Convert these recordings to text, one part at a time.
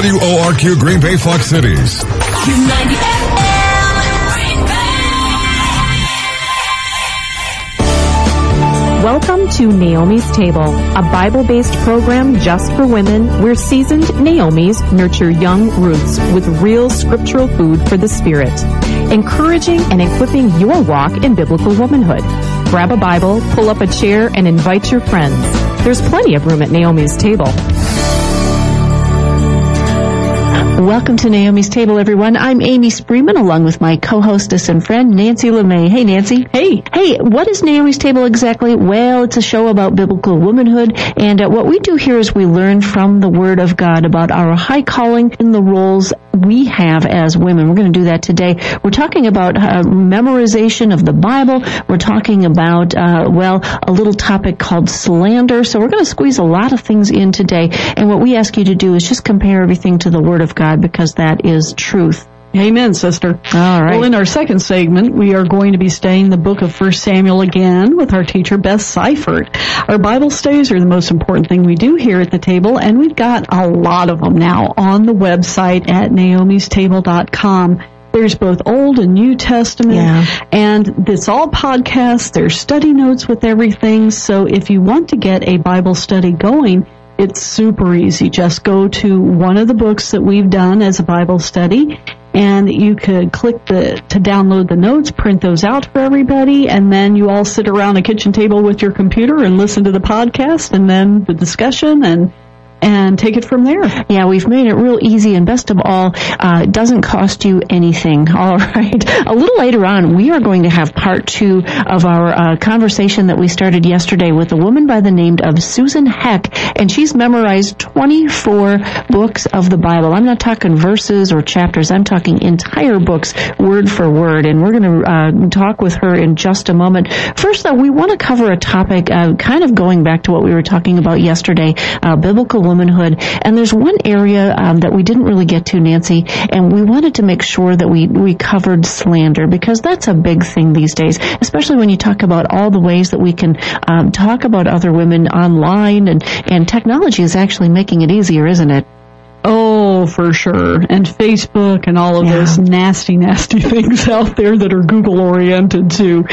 WORQ Green Bay Fox Cities. Welcome to Naomi's Table, a Bible-based program just for women where seasoned Naomis nurture young roots with real scriptural food for the spirit, encouraging and equipping your walk in biblical womanhood. Grab a Bible, pull up a chair, and invite your friends. There's plenty of room at Naomi's Table. Welcome to Naomi's Table, everyone. I'm Amy Spreeman, along with my co-hostess and friend, Nancy LeMay. Hey, Nancy. Hey. Hey, what is Naomi's Table exactly? Well, it's a show about biblical womanhood, and uh, what we do here is we learn from the Word of God about our high calling and the roles we have as women. We're going to do that today. We're talking about uh, memorization of the Bible. We're talking about, uh, well, a little topic called slander. So we're going to squeeze a lot of things in today, and what we ask you to do is just compare everything to the Word of God because that is truth. Amen, sister. All right. Well, in our second segment, we are going to be studying the book of 1 Samuel again with our teacher, Beth Seifert. Our Bible studies are the most important thing we do here at the table, and we've got a lot of them now on the website at naomistable.com. There's both Old and New Testament, Yeah. and it's all podcasts. There's study notes with everything. So if you want to get a Bible study going, it's super easy. Just go to one of the books that we've done as a Bible study, and you could click the to download the notes, print those out for everybody, and then you all sit around a kitchen table with your computer and listen to the podcast, and then the discussion, and and take it from there. Yeah, we've made it real easy, and best of all, uh, it doesn't cost you anything. All right. A little later on, we are going to have part two of our uh, conversation that we started yesterday with a woman by the name of Susan Heck, and she's memorized 24 books of the Bible. I'm not talking verses or chapters. I'm talking entire books, word for word, and we're going to uh, talk with her in just a moment. First, though, we want to cover a topic uh, kind of going back to what we were talking about yesterday, uh, biblical womanhood. And there's one area um, that we didn't really get to, Nancy, and we wanted to make sure that we, we covered slander because that's a big thing these days, especially when you talk about all the ways that we can um, talk about other women online and, and technology is actually making it easier, isn't it? Oh, for sure. And Facebook and all of Yeah. those nasty, nasty things out there that are Google oriented too.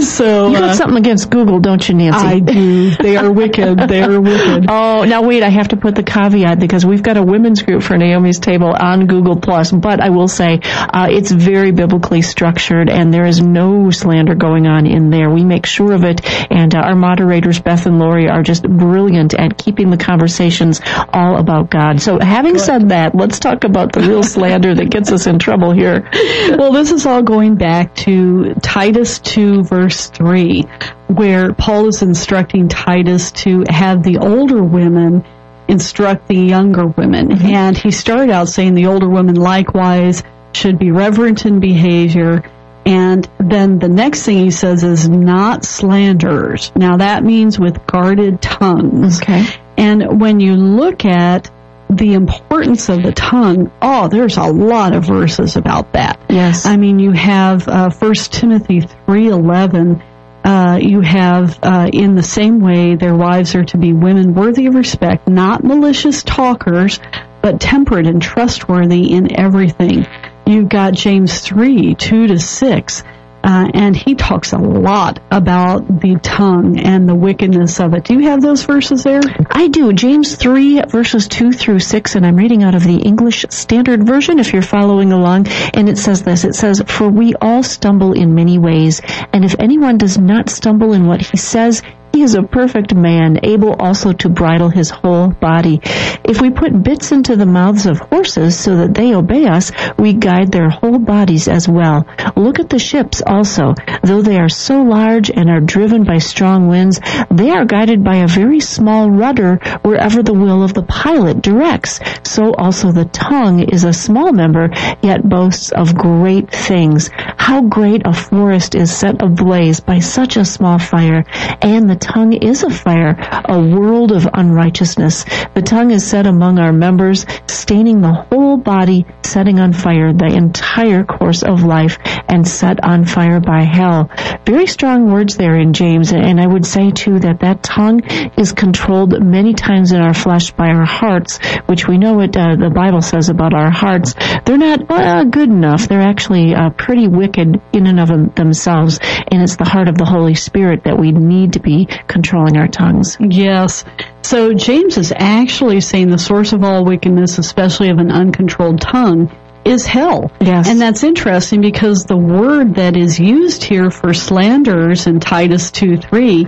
So You got uh, something against Google, don't you, Nancy? I do. They are wicked. They are wicked. Oh, now wait, I have to put the caveat because we've got a women's group for Naomi's Table on Google Plus, but I will say, uh, it's very biblically structured and there is no slander going on in there. We make sure of it and uh, our moderators, Beth and Lori, are just brilliant at keeping the conversations all about God. So having said that, let's talk about the real slander that gets us in trouble here. Well, this is all going back to Titus 2 verse 3, where Paul is instructing Titus to have the older women instruct the younger women. Mm-hmm. And he started out saying the older women likewise should be reverent in behavior. And then the next thing he says is not slanderers. Now that means with guarded tongues. Okay. And when you look at the importance of the tongue, oh, there's a lot of verses about that. Yes. I mean, you have uh, 1 Timothy 3.11. Uh, you have, uh, in the same way, their wives are to be women worthy of respect, not malicious talkers, but temperate and trustworthy in everything. You've got James 3, 2 to 6. Uh, and he talks a lot about the tongue and the wickedness of it. Do you have those verses there? I do. James 3 verses 2 through 6, and I'm reading out of the English Standard Version if you're following along. And it says this. It says, For we all stumble in many ways, and if anyone does not stumble in what he says, he is a perfect man, able also to bridle his whole body. If we put bits into the mouths of horses so that they obey us, we guide their whole bodies as well. Look at the ships also. Though they are so large and are driven by strong winds, they are guided by a very small rudder wherever the will of the pilot directs. So also the tongue is a small member, yet boasts of great things. How great a forest is set ablaze by such a small fire, and the tongue is a fire, a world of unrighteousness. The tongue is set among our members, staining the whole body, setting on fire the entire course of life, and set on fire by hell. Very strong words there in James, and I would say too that that tongue is controlled many times in our flesh by our hearts, which we know what uh, the Bible says about our hearts. They're not uh, good enough. They're actually uh, pretty wicked in and of themselves, and it's the heart of the Holy Spirit that we need to be controlling our tongues. Yes. So James is actually saying the source of all wickedness, especially of an uncontrolled tongue, is hell. Yes. And that's interesting because the word that is used here for slanders in Titus 2 3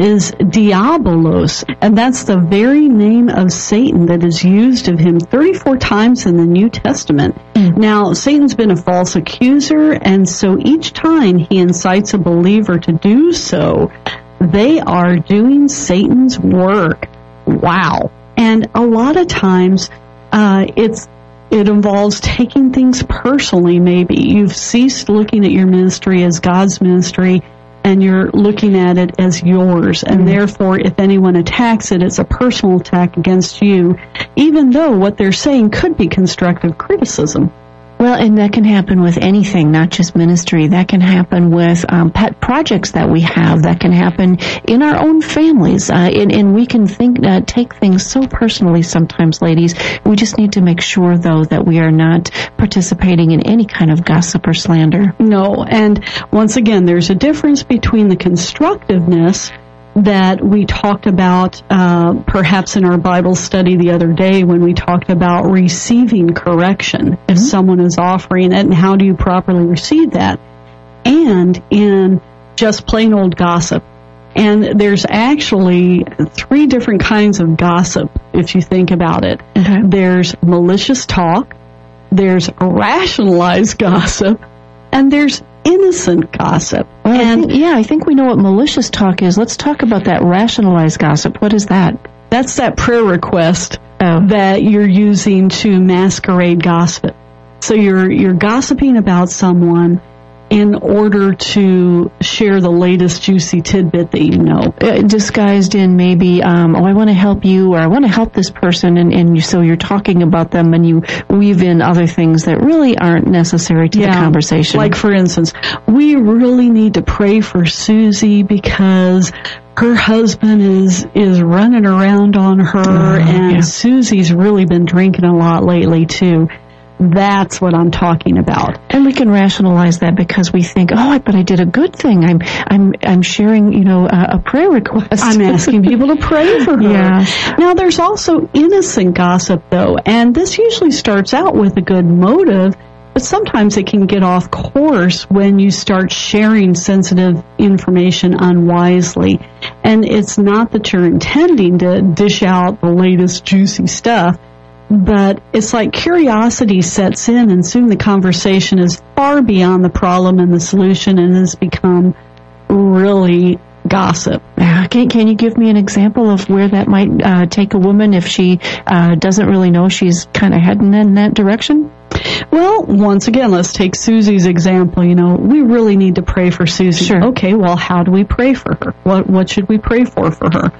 is diabolos, and that's the very name of Satan that is used of him 34 times in the New Testament. Mm. Now, Satan's been a false accuser, and so each time he incites a believer to do so, they are doing Satan's work. Wow. And a lot of times, uh, it's it involves taking things personally, maybe. You've ceased looking at your ministry as God's ministry and you're looking at it as yours. And mm-hmm. therefore, if anyone attacks it, it's a personal attack against you, even though what they're saying could be constructive criticism. Well, and that can happen with anything, not just ministry. That can happen with um, pet projects that we have. That can happen in our own families. Uh, and, and, we can think, uh, take things so personally sometimes, ladies. We just need to make sure, though, that we are not participating in any kind of gossip or slander. No, and once again, there's a difference between the constructiveness that we talked about uh, perhaps in our Bible study the other day when we talked about receiving correction mm-hmm. if someone is offering it and how do you properly receive that and in just plain old gossip and there's actually three different kinds of gossip if you think about it okay. there's malicious talk there's rationalized gossip and there's innocent gossip. Well, and I think, yeah, I think we know what malicious talk is. Let's talk about that rationalized gossip. What is that? That's that prayer request oh. that you're using to masquerade gossip. So you're you're gossiping about someone in order to share the latest juicy tidbit that you know. Uh, disguised in maybe, um, oh, I want to help you or I want to help this person and, and you, so you're talking about them and you weave in other things that really aren't necessary to yeah. the conversation. Like for instance, we really need to pray for Susie because her husband is is running around on her uh, and yeah. Susie's really been drinking a lot lately too. That's what I'm talking about. And we can rationalize that because we think, oh, but I did a good thing. I'm, I'm, I'm sharing, you know, a, a prayer request. I'm asking people to pray for her. Yeah. Now there's also innocent gossip though, and this usually starts out with a good motive, but sometimes it can get off course when you start sharing sensitive information unwisely. And it's not that you're intending to dish out the latest juicy stuff but it's like curiosity sets in and soon the conversation is far beyond the problem and the solution and has become really gossip. Can, can you give me an example of where that might uh, take a woman if she uh, doesn't really know she's kind of heading in that direction? Well, once again, let's take Susie's example. You know, we really need to pray for Susie. Sure. Okay, well, how do we pray for her? What what should we pray for for her?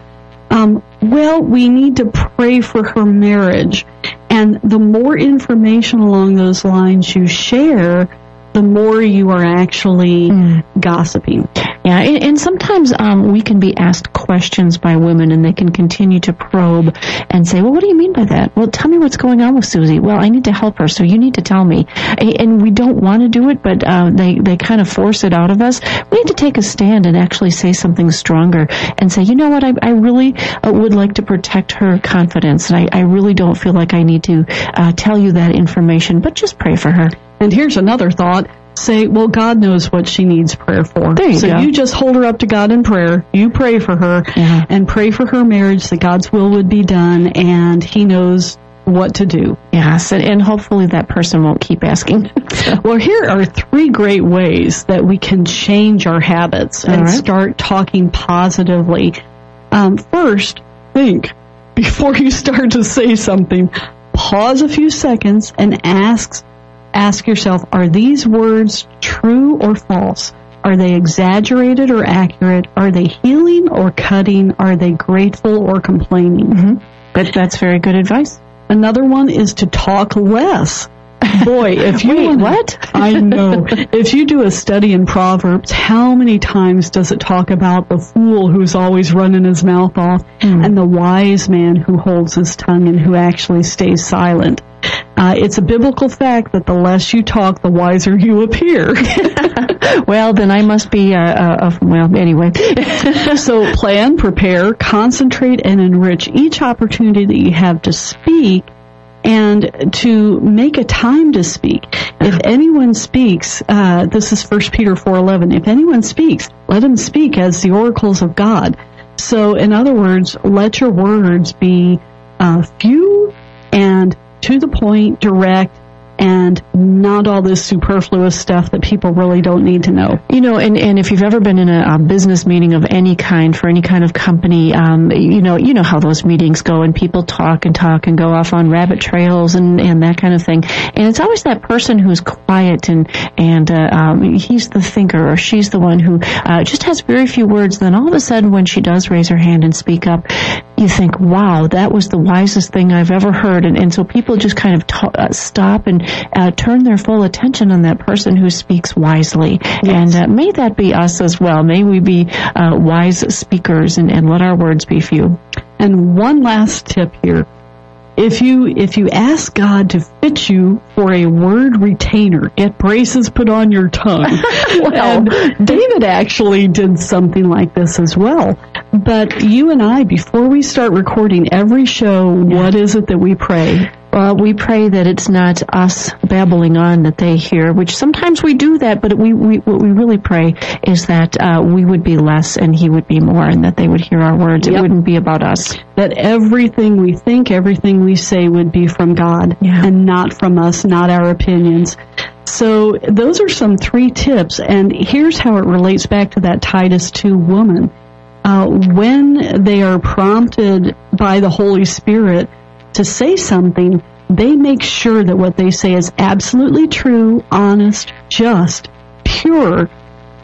Um, well, we need to pray for her marriage. And the more information along those lines you share, the more you are actually mm. gossiping. Yeah, and, and sometimes um, we can be asked questions by women, and they can continue to probe and say, "Well, what do you mean by that? Well, tell me what's going on with Susie. Well, I need to help her, so you need to tell me." And we don't want to do it, but uh, they they kind of force it out of us. We need to take a stand and actually say something stronger and say, "You know what? I, I really uh, would like to protect her confidence, and I, I really don't feel like I need to uh, tell you that information, but just pray for her." And here's another thought. Say, well, God knows what she needs prayer for. You so go. you just hold her up to God in prayer. You pray for her yeah. and pray for her marriage that God's will would be done and He knows what to do. Yes, and, and hopefully that person won't keep asking. well, here are three great ways that we can change our habits and right. start talking positively. Um, first, think before you start to say something. Pause a few seconds and ask ask yourself, are these words true or false? Are they exaggerated or accurate? Are they healing or cutting? Are they grateful or complaining? Mm-hmm. But that's very good advice. Another one is to talk less. Boy, if you Wait, what? I know. If you do a study in Proverbs, how many times does it talk about the fool who's always running his mouth off Mm. and the wise man who holds his tongue and who actually stays silent? Uh, it's a biblical fact that the less you talk, the wiser you appear. Well, then I must be, uh, uh, well, anyway. so plan, prepare, concentrate, and enrich each opportunity that you have to speak and to make a time to speak. If anyone speaks, uh, this is 1 Peter 4.11, if anyone speaks, let him speak as the oracles of God. So in other words, let your words be uh, few and to the point, direct, and not all this superfluous stuff that people really don't need to know. You know, and, and if you've ever been in a, a business meeting of any kind for any kind of company, um, you know, you know how those meetings go and people talk and talk and go off on rabbit trails and, and that kind of thing. And it's always that person who's quiet and, and, uh, um, he's the thinker or she's the one who, uh, just has very few words. Then all of a sudden when she does raise her hand and speak up, you think, wow, that was the wisest thing I've ever heard. And, and so people just kind of ta- uh, stop and uh, turn their full attention on that person who speaks wisely. And uh, may that be us as well. May we be uh, wise speakers and, and let our words be few. And one last tip here. If you if you ask God to fit you for a word retainer, get braces put on your tongue. and David actually did something like this as well. But you and I, before we start recording every show, what is it that we pray? Well, we pray that it's not us babbling on that they hear, which sometimes we do that, but we, we what we really pray is that uh, we would be less and he would be more, and that they would hear our words. It wouldn't be about us. That everything we think, everything we say would be from God Yeah. and not from us, not our opinions. So those are some three tips, and here's how it relates back to that Titus 2 woman. Uh, when they are prompted by the Holy Spirit to say something, they make sure that what they say is absolutely true, honest, just, pure,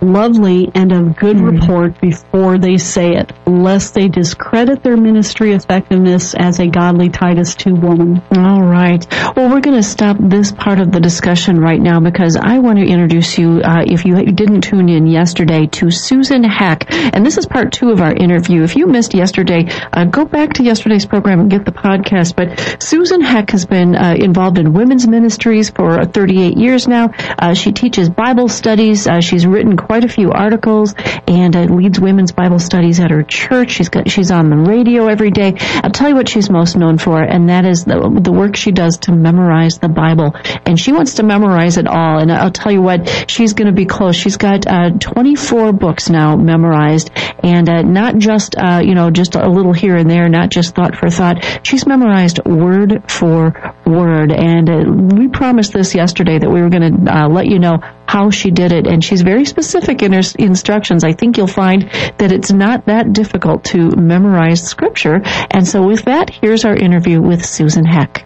lovely, and of good report before they say it, lest they discredit their ministry effectiveness as a godly Titus 2 woman. All right. Well, we're going to stop this part of the discussion right now because I want to introduce you, uh, if you didn't tune in yesterday, to Susan Heck. And this is part two of our interview. If you missed yesterday, uh, go back to yesterday's program and get the podcast. But Susan Heck has been uh, involved in women's ministries for 38 years now. Uh, she teaches Bible studies. Uh, she's written quite a few articles and uh, leads women's Bible studies at her church. She's got she's on the radio every day. I'll tell you what she's most known for, and that is the the work she does to memorize the Bible. And she wants to memorize it all. And I'll tell you what, she's going to be close. She's got uh, 24 books now memorized, and uh, not just uh, you know just a little here and there, not just thought for thought. She's memorized word for word. And uh, we promised this yesterday that we were going to uh, let you know how she did it, and she's very specific in her instructions. I think you'll find that it's not that difficult to memorize scripture. And so with that, here's our interview with Susan Heck.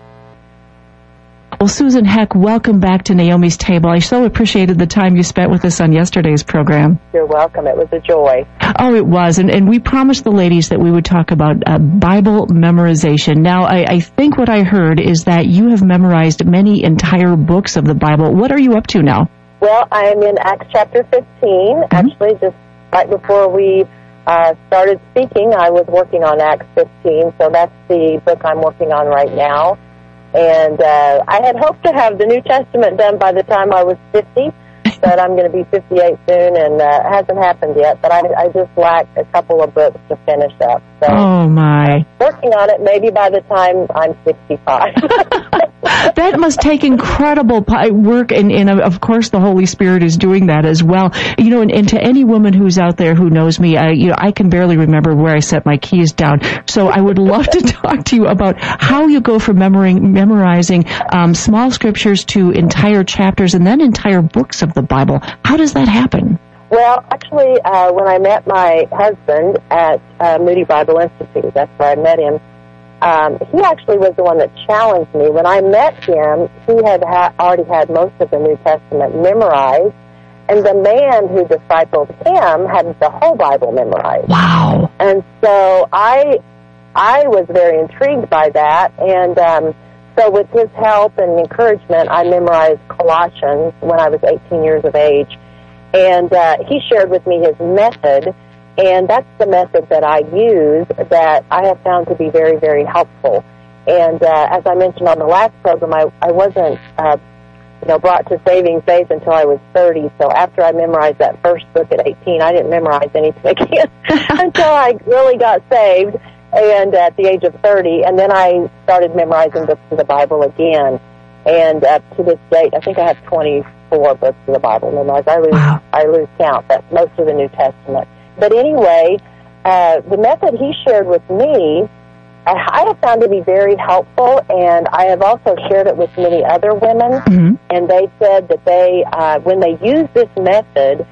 Well, Susan Heck, welcome back to Naomi's Table. I so appreciated the time you spent with us on yesterday's program. You're welcome. It was a joy. Oh, it was. And, and we promised the ladies that we would talk about uh, Bible memorization. Now, I, I think what I heard is that you have memorized many entire books of the Bible. What are you up to now? Well, I am in Acts chapter 15. Actually, just right before we uh, started speaking, I was working on Acts 15, so that's the book I'm working on right now. And uh, I had hoped to have the New Testament done by the time I was 50, but I'm going to be 58 soon, and uh, it hasn't happened yet. But I, I just lack a couple of books to finish up. So Oh, my. working on it maybe by the time I'm 65. that must take incredible work, and, and of course the Holy Spirit is doing that as well. You know, and, and to any woman who's out there who knows me, I, you know, I can barely remember where I set my keys down. So I would love to talk to you about how you go from memorizing, memorizing um, small scriptures to entire chapters and then entire books of the Bible. How does that happen? Well, actually, uh, when I met my husband at uh, Moody Bible Institute, that's where I met him. Um, he actually was the one that challenged me. When I met him, he had ha- already had most of the New Testament memorized, and the man who discipled him had the whole Bible memorized. Wow. And so I, I was very intrigued by that, and um, so with his help and encouragement, I memorized Colossians when I was 18 years of age, and uh, he shared with me his method and that's the method that I use that I have found to be very, very helpful. And uh, as I mentioned on the last program, I, I wasn't, uh, you know, brought to saving faith until I was 30. So after I memorized that first book at 18, I didn't memorize anything again until I really got saved and at the age of 30. And then I started memorizing books of the Bible again. And up to this date, I think I have 24 books of the Bible memorized. I lose, Wow. I lose count. but most of the New Testament. But anyway, uh, the method he shared with me, I I have found to be very helpful, and I have also shared it with many other women, Mhm. and they said that they, uh, when they use this method,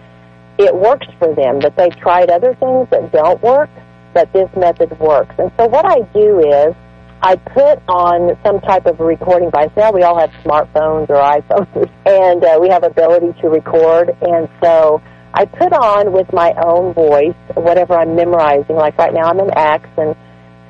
it works for them. That they tried other things that don't work, but this method works. And so what I do is, I put on some type of recording device. Now we all have smartphones or iPhones, and uh, we have ability to record, and so. I put on with my own voice whatever I'm memorizing. Like right now, I'm in Acts, and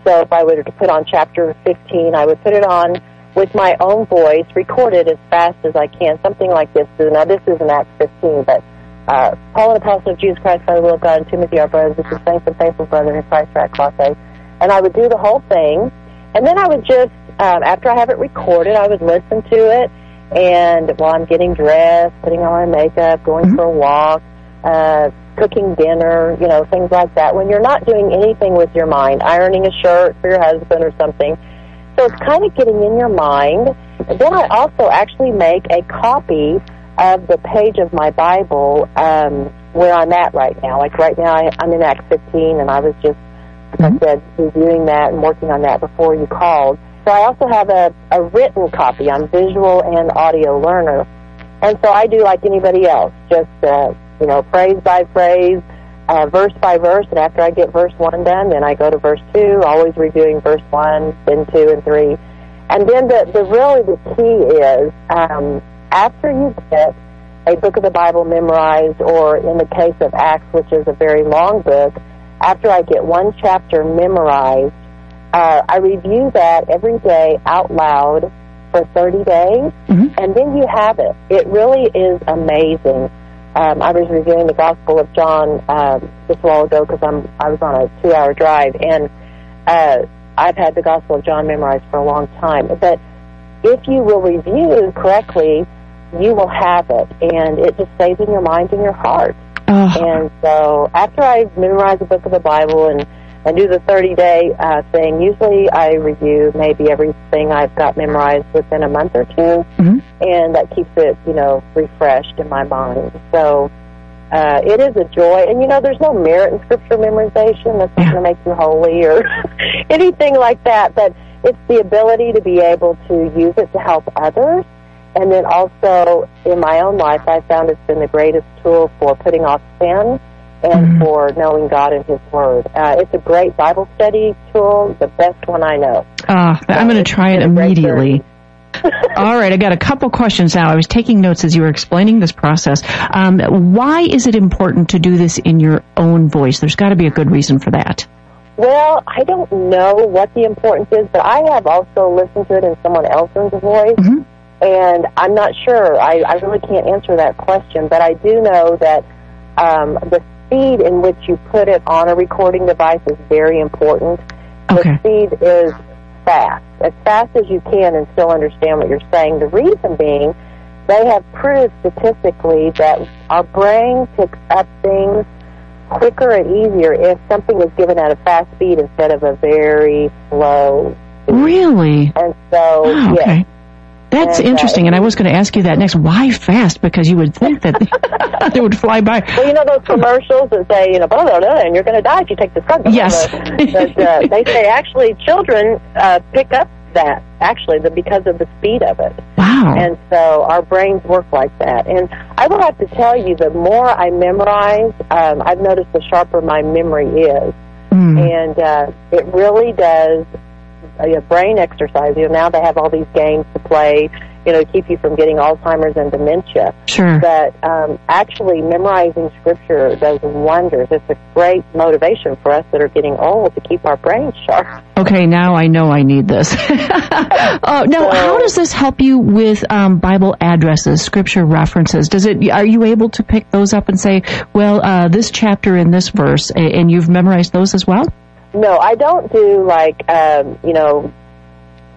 so if I were to put on chapter 15, I would put it on with my own voice, record it as fast as I can, something like this. Now, this is in Acts 15, but uh, Paul, an apostle of Jesus Christ, by the will of God, and Timothy, our brother, this is saints and faithful brother in Christ at Colossae. And I would do the whole thing, and then I would just, um, after I have it recorded, I would listen to it, and while I'm getting dressed, putting on my makeup, going for a walk, uh, cooking dinner, you know, things like that. When you're not doing anything with your mind, ironing a shirt for your husband or something. So it's kind of getting in your mind. Then I also actually make a copy of the page of my Bible um, where I'm at right now. Like right now, I, I'm in Acts 15, and I was just, like I said, reviewing that and working on that before you called. So I also have a, a written copy. I'm visual and audio learner. And so I do like anybody else, just, uh, you know, phrase by phrase, uh, verse by verse. And after I get verse one done, then I go to verse two, always reviewing verse one, then two and three. And then the, the really the key is, um, after you get a book of the Bible memorized, or in the case of Acts, which is a very long book, after I get one chapter memorized, uh, I review that every day out loud for 30 days, Mhm. and then you have it. It really is amazing. Um, I was reviewing the Gospel of John um, just a while ago because I'm I was on a two-hour drive, and uh, I've had the Gospel of John memorized for a long time. But if you will review correctly, you will have it, and it just stays in your mind and your heart. Oh, And so after I memorize a book of the Bible and, and do the 30 day uh, thing, usually I review maybe everything I've got memorized within a month or 2 Mhm. and that keeps it, you know, refreshed in my mind. So uh, it is a joy. And, you know, there's no merit in scripture memorization. That's not going to make you holy or anything like that. But it's the ability to be able to use it to help others. And then also in my own life, I found it's been the greatest tool for putting off sin and Mhm. for knowing God and His Word. Uh, it's a great Bible study tool, the best one I know. ah, I'm going to try it been a great immediately. All right, I got a couple questions now. I was taking notes as you were explaining this process. Um, why is it important to do this in your own voice? There's got to be a good reason for that. Well, I don't know what the importance is, but I have also listened to it in someone else's voice, Mhm. and I'm not sure. I, I really can't answer that question, but I do know that um, the speed in which you put it on a recording device is very important. Okay. The speed is fast, as fast as you can, and still understand what you're saying. The reason being, they have proved statistically that our brain picks up things quicker and easier if something is given at a fast speed instead of a very slow. speed. Really? And so, Oh, yes. That's And, uh, interesting, and I was going to ask you that next. Why fast? Because you would think that they would fly by. Well, you know those commercials that say, you know, blah, blah, blah, and you're going to die if you take this drug. Yes. but uh, they say actually children uh, pick up that actually the, because of the speed of it. Wow. And so our brains work like that. And I will have to tell you, the more I memorize, um, I've noticed the sharper my memory is. Mm. And uh, it really does a brain exercise. You know, now they have all these games to play, you know, to keep you from getting Alzheimer's and dementia. Sure. But um, actually, memorizing scripture does wonders. It's a great motivation for us that are getting old to keep our brains sharp. Okay, now I know I need this. uh, now, So- how does this help you with um, Bible addresses, scripture references? Does it? Are you able to pick those up and say, well, uh, this chapter in this verse, and you've memorized those as well? No, I don't do like um, you know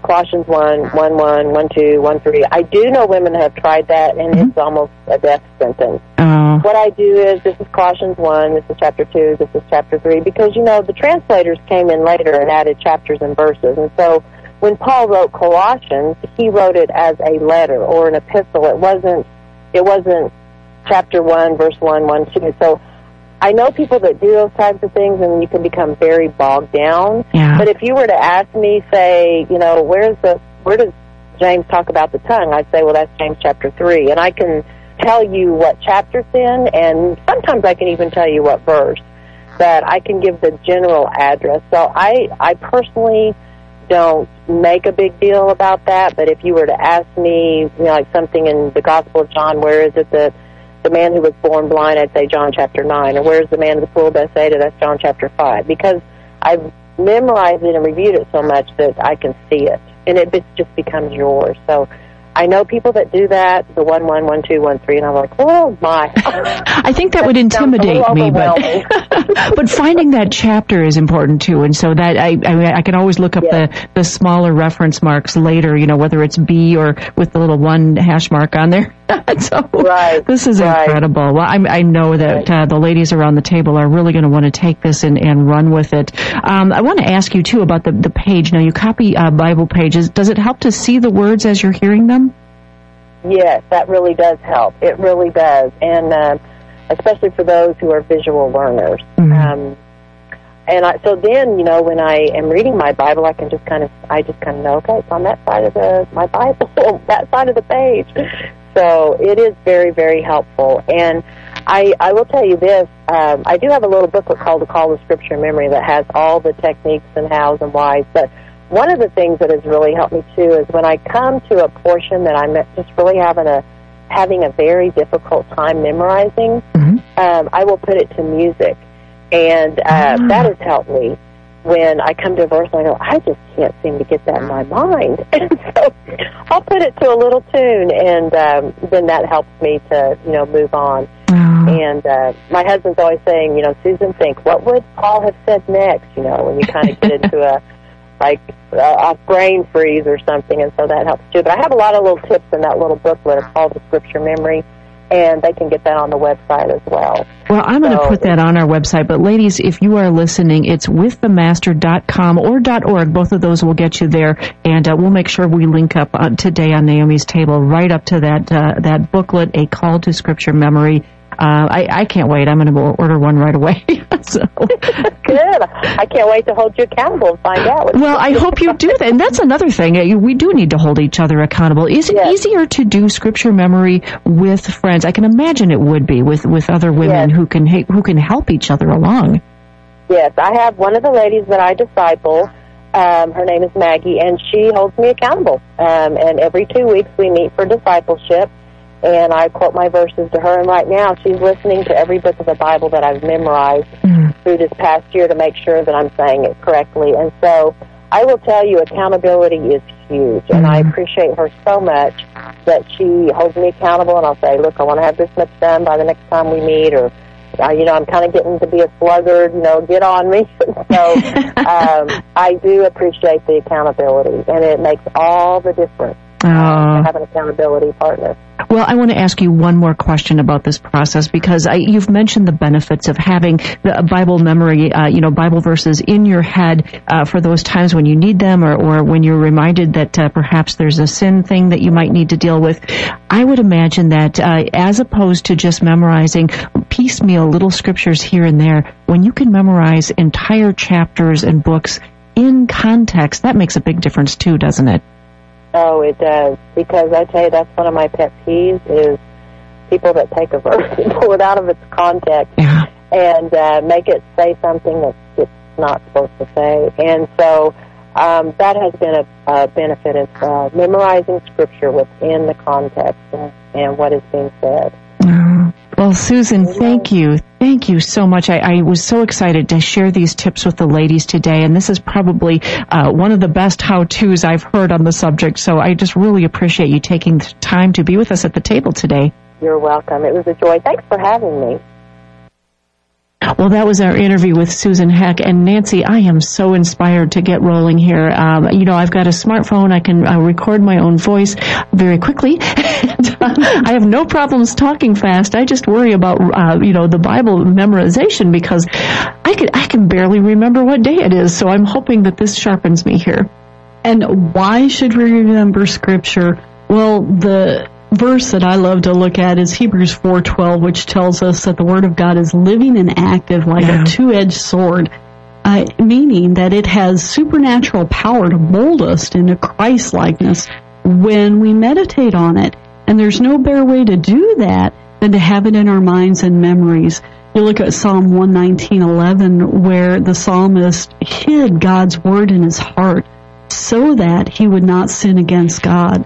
Colossians one, one, one, one, two, one, three. I do know women have tried that, and it's almost a death sentence. Uh, What I do is this is Colossians one, this is chapter two, this is chapter three, because you know the translators came in later and added chapters and verses, and so when Paul wrote Colossians, he wrote it as a letter or an epistle. It wasn't it wasn't chapter one, verse one, one, two. So I know people that do those types of things, and you can become very bogged down. yeah. But if you were to ask me, say, you know, where's the where does James talk about the tongue? I'd say, well, that's James chapter three, and I can tell you what chapter it's in, and sometimes I can even tell you what verse. But I can give the general address. So I I personally don't make a big deal about that. But if you were to ask me, you know, like something in the Gospel of John, where is it that the man who was born blind, I'd say John chapter 9. Or where's the man of the pool of Bethsaida? That's John chapter 5. Because I've memorized it and reviewed it so much that I can see it. And it just becomes yours. So I know people that do that, the 1, 1, 1, 2, 1, 3, and I'm like, oh my. I think that would That intimidate me, but but finding that chapter is important too, and so that I I, mean, I can always look up Yeah. the the smaller reference marks later, you know, whether it's B or with the little one hash mark on there. so Right, this is right. incredible. Well, I, I know that uh, the ladies around the table are really going to want to take this and, and run with it. Um, I want to ask you too about the the page. Now you copy uh, Bible pages. Does it help to see the words as you're hearing them? Yes, that really does help. It really does, and uh, especially for those who are visual learners. Mhm. Um, and I, so then, you know, when I am reading my Bible, I can just kind of, I just kind of know, okay, it's on that side of the my Bible, that side of the page. So it is very, very helpful. And I, I will tell you this: um, I do have a little booklet called "The Call to Scripture Memory" that has all the techniques and hows and whys. But one of the things that has really helped me too is when I come to a portion that I'm just really having a having a very difficult time memorizing, Mhm. um, I will put it to music, and uh, Ah. that has helped me. When I come to a verse and I go, I just can't seem to get that in my mind, and so I'll put it to a little tune, and um, then that helps me to you know move on. Oh. And uh, my husband's always saying, you know, Susan, think what would Paul have said next? You know, when you kind of get into a like a, a brain freeze or something, and so that helps too. But I have a lot of little tips in that little booklet. It's called the Scripture Memory, and they can get that on the website as well. Well, I'm going to put that on our website. But ladies, if you are listening, it's withthemaster.com or .org. Both of those will get you there, and uh, we'll make sure we link up uh, today on Naomi's table right up to that uh, that booklet, a call to scripture memory. Uh, I, I can't wait. I'm going to order one right away. so, Good. I can't wait to hold you accountable and find out. Well, I hope you do that. And that's another thing. Uh, We do need to hold each other accountable. Is it Yes. easier to do scripture memory with friends? I can imagine it would be with with other women Yes. who can who can help each other along. Yes, I have one of the ladies that I disciple. Um, her name is Maggie, and she holds me accountable. Um, and every two weeks we meet for discipleship, and I quote my verses to her. And right now she's listening to every book of the Bible that I've memorized Mm. through this past year to make sure that I'm saying it correctly. And so I will tell you, accountability is huge, and I Mhm. appreciate her so much that she holds me accountable. And I'll say, look, I want to have this much done by the next time we meet, or uh, you know, I'm kind of getting to be a sluggard, you know, get on me. so um, I do appreciate the accountability, and it makes all the difference uh, Oh. to have an accountability partner. Well, I want to ask you one more question about this process because I, you've mentioned the benefits of having the Bible memory, uh, you know, Bible verses in your head uh, for those times when you need them or, or when you're reminded that uh, perhaps there's a sin thing that you might need to deal with. I would imagine that uh, as opposed to just memorizing piecemeal little scriptures here and there, when you can memorize entire chapters and books in context, that makes a big difference too, doesn't it? Oh, it does. Because I tell you, that's one of my pet peeves is people that take a verse and pull it out of its context Yeah. and uh, make it say something that it's not supposed to say. And so um, that has been a, a benefit of uh, memorizing scripture within the context and, and what is being said. Well, Susan, thank you. Thank you so much. I, I, was so excited to share these tips with the ladies today, and this is probably uh, one of the best how-tos I've heard on the subject. So I just really appreciate you taking the time to be with us at the table today. You're welcome. It was a joy. Thanks for having me. Well, that was our interview with Susan Heck and Nancy. I am so inspired to get rolling here. Um, you know, I've got a smartphone. I can uh, record my own voice very quickly. and, uh, I have no problems talking fast. I just worry about, uh, you know, the Bible memorization because I can I can barely remember what day it is. So I'm hoping that this sharpens me here. And why should we remember Scripture? Well, the verse that I love to look at is Hebrews 4:12, which tells us that the Word of God is living and active like yeah. a two-edged sword, uh, meaning that it has supernatural power to mold us into Christ-likeness when we meditate on it. And there's no better way to do that than to have it in our minds and memories. You look at Psalm 119:11, where the psalmist hid God's word in his heart so that he would not sin against God.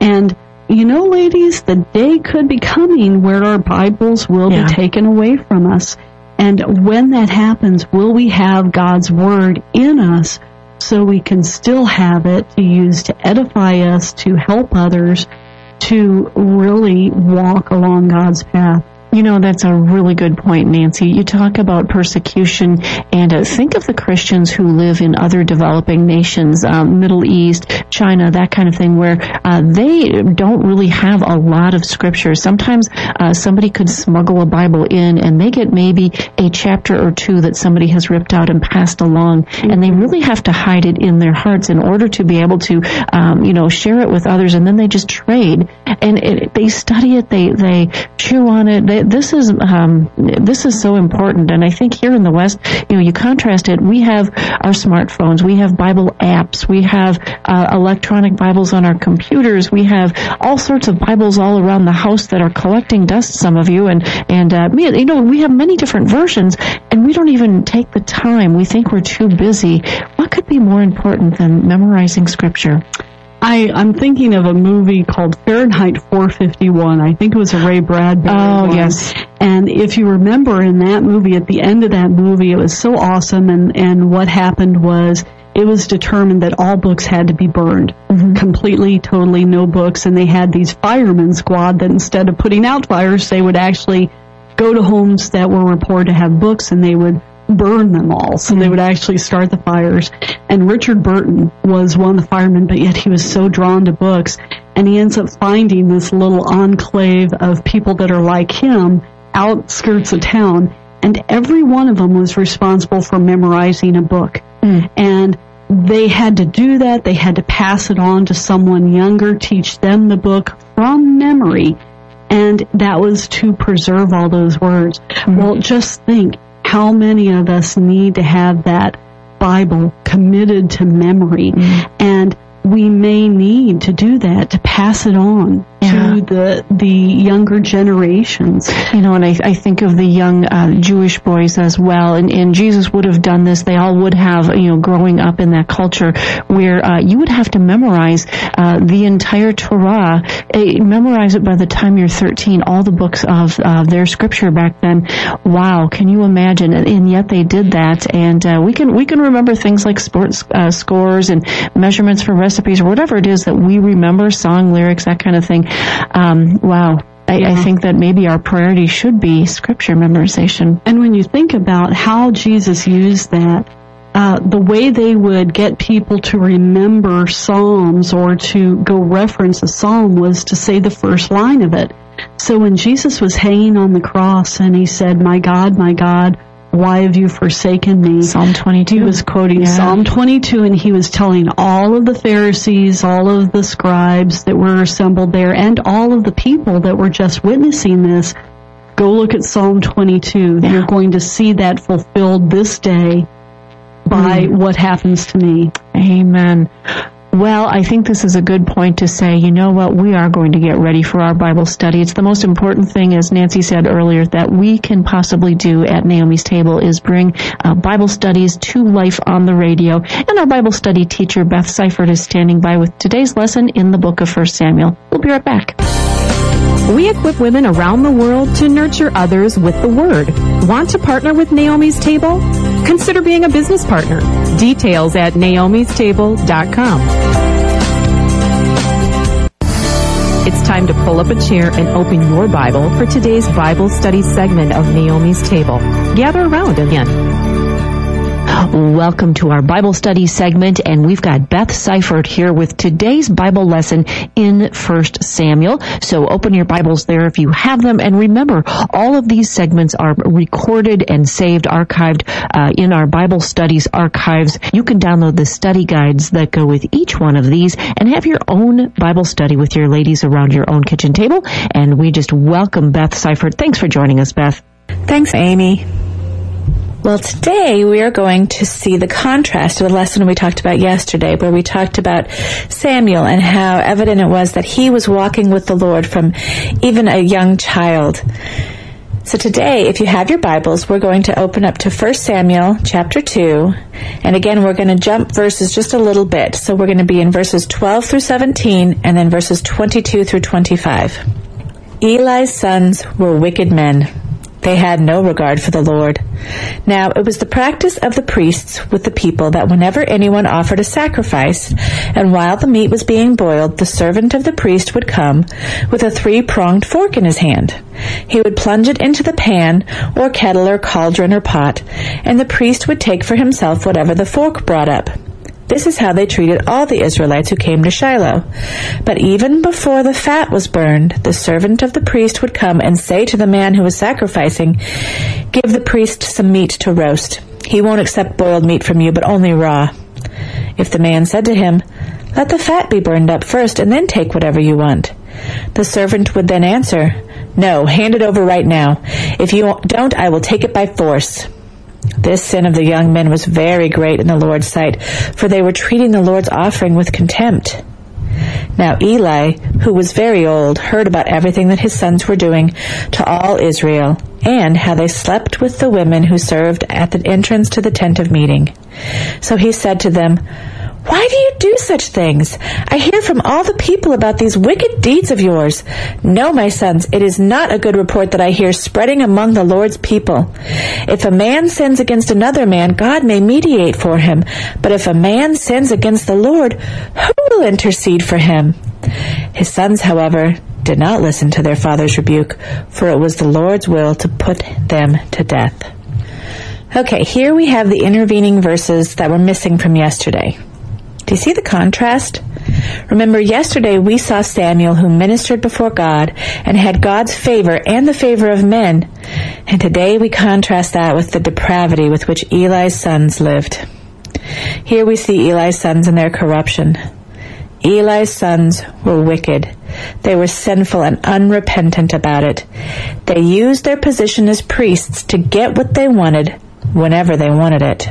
And you know, ladies, the day could be coming where our Bibles will yeah. be taken away from us. And when that happens, will we have God's Word in us so we can still have it to use to edify us, to help others, to really walk along God's path? You know, that's a really good point, Nancy. You talk about persecution, and uh, think of the Christians who live in other developing nations, um, Middle East, China, that kind of thing, where uh, they don't really have a lot of scripture. Sometimes uh, somebody could smuggle a Bible in, and they get maybe a chapter or two that somebody has ripped out and passed along, and they really have to hide it in their hearts in order to be able to, um, you know, share it with others, and then they just trade, and it, they study it, they they chew on it. They, this is um, this is so important, and I think here in the West, you know, you contrast it. We have our smartphones, we have Bible apps, we have uh, electronic Bibles on our computers, we have all sorts of Bibles all around the house that are collecting dust. Some of you, and and uh, you know, we have many different versions, and we don't even take the time. We think we're too busy. What could be more important than memorizing Scripture? I, I'm thinking of a movie called Fahrenheit 451. I think it was a Ray Bradbury. Oh, one. yes. And if you remember in that movie, at the end of that movie, it was so awesome. And, and what happened was it was determined that all books had to be burned. Mm-hmm. Completely, totally no books. And they had these firemen squad that instead of putting out fires, they would actually go to homes that were reported to have books and they would burn them all. So they would actually start the fires. And Richard Burton was one of the firemen, but yet he was so drawn to books. And he ends up finding this little enclave of people that are like him, outskirts of town. And every one of them was responsible for memorizing a book. Mm. And they had to do that. They had to pass it on to someone younger, teach them the book from memory. And that was to preserve all those words. Mm-hmm. Well, just think how many of us need to have that Bible committed to memory? Mm-hmm. And we may need to do that to pass it on yeah. to the the younger generations. You know, and I, I think of the young uh, Jewish boys as well. And, and Jesus would have done this. They all would have, you know, growing up in that culture where uh, you would have to memorize uh, the entire Torah, memorize it by the time you're 13. All the books of their scripture back then. Wow, can you imagine? And, and yet they did that. And uh, we can we can remember things like sports uh, scores and measurements for recipes or whatever it is that we remember, song lyrics, that kind of thing. Um, wow. I, yeah. I, think that maybe our priority should be scripture memorization. And when you think about how Jesus used that, uh, the way they would get people to remember Psalms or to go reference a Psalm was to say the first line of it. So when Jesus was hanging on the cross and he said, My God, my God, why have you forsaken me? Psalm 22. He was quoting yeah. Psalm 22 and he was telling all of the Pharisees, all of the scribes that were assembled there and all of the people that were just witnessing this, go look at Psalm 22. Yeah. You're going to see that fulfilled this day by mm. what happens to me. Amen. Well, I think this is a good point to say, you know what, we are going to get ready for our Bible study. It's the most important thing, as Nancy said earlier, that we can possibly do at Naomi's Table is bring uh, Bible studies to life on the radio. And our Bible study teacher, Beth Seifert, is standing by with today's lesson in the book of 1 Samuel. We'll be right back. We equip women around the world to nurture others with the Word. Want to partner with Naomi's Table? Consider being a business partner. Details at naomistable.com. It's time to pull up a chair and open your Bible for today's Bible study segment of Naomi's Table. Gather around again. Welcome to our Bible study segment, and we've got Beth Seifert here with today's Bible lesson in 1 Samuel. So open your Bibles there if you have them, and remember, all of these segments are recorded and saved, archived uh, in our Bible studies archives. You can download the study guides that go with each one of these and have your own Bible study with your ladies around your own kitchen table. And we just welcome Beth Seifert. Thanks for joining us, Beth. Thanks, Amy. Well, today we are going to see the contrast of the lesson we talked about yesterday, where we talked about Samuel and how evident it was that he was walking with the Lord from even a young child. So today, if you have your Bibles, we're going to open up to 1 Samuel chapter 2. And again, we're going to jump verses just a little bit. So we're going to be in verses 12 through 17 and then verses 22 through 25. Eli's sons were wicked men they had no regard for the Lord. Now it was the practice of the priests with the people that whenever anyone offered a sacrifice, and while the meat was being boiled, the servant of the priest would come with a three-pronged fork in his hand. He would plunge it into the pan, or kettle, or cauldron, or pot, and the priest would take for himself whatever the fork brought up. This is how they treated all the Israelites who came to Shiloh. But even before the fat was burned, the servant of the priest would come and say to the man who was sacrificing, Give the priest some meat to roast. He won't accept boiled meat from you, but only raw. If the man said to him, Let the fat be burned up first, and then take whatever you want. The servant would then answer, No, hand it over right now. If you don't, I will take it by force. This sin of the young men was very great in the Lord's sight, for they were treating the Lord's offering with contempt. Now Eli, who was very old, heard about everything that his sons were doing to all Israel, and how they slept with the women who served at the entrance to the tent of meeting. So he said to them, why do you do such things? I hear from all the people about these wicked deeds of yours. No, my sons, it is not a good report that I hear spreading among the Lord's people. If a man sins against another man, God may mediate for him. But if a man sins against the Lord, who will intercede for him? His sons, however, did not listen to their father's rebuke, for it was the Lord's will to put them to death. Okay, here we have the intervening verses that were missing from yesterday. Do you see the contrast? Remember, yesterday we saw Samuel who ministered before God and had God's favor and the favor of men. And today we contrast that with the depravity with which Eli's sons lived. Here we see Eli's sons and their corruption. Eli's sons were wicked. They were sinful and unrepentant about it. They used their position as priests to get what they wanted whenever they wanted it.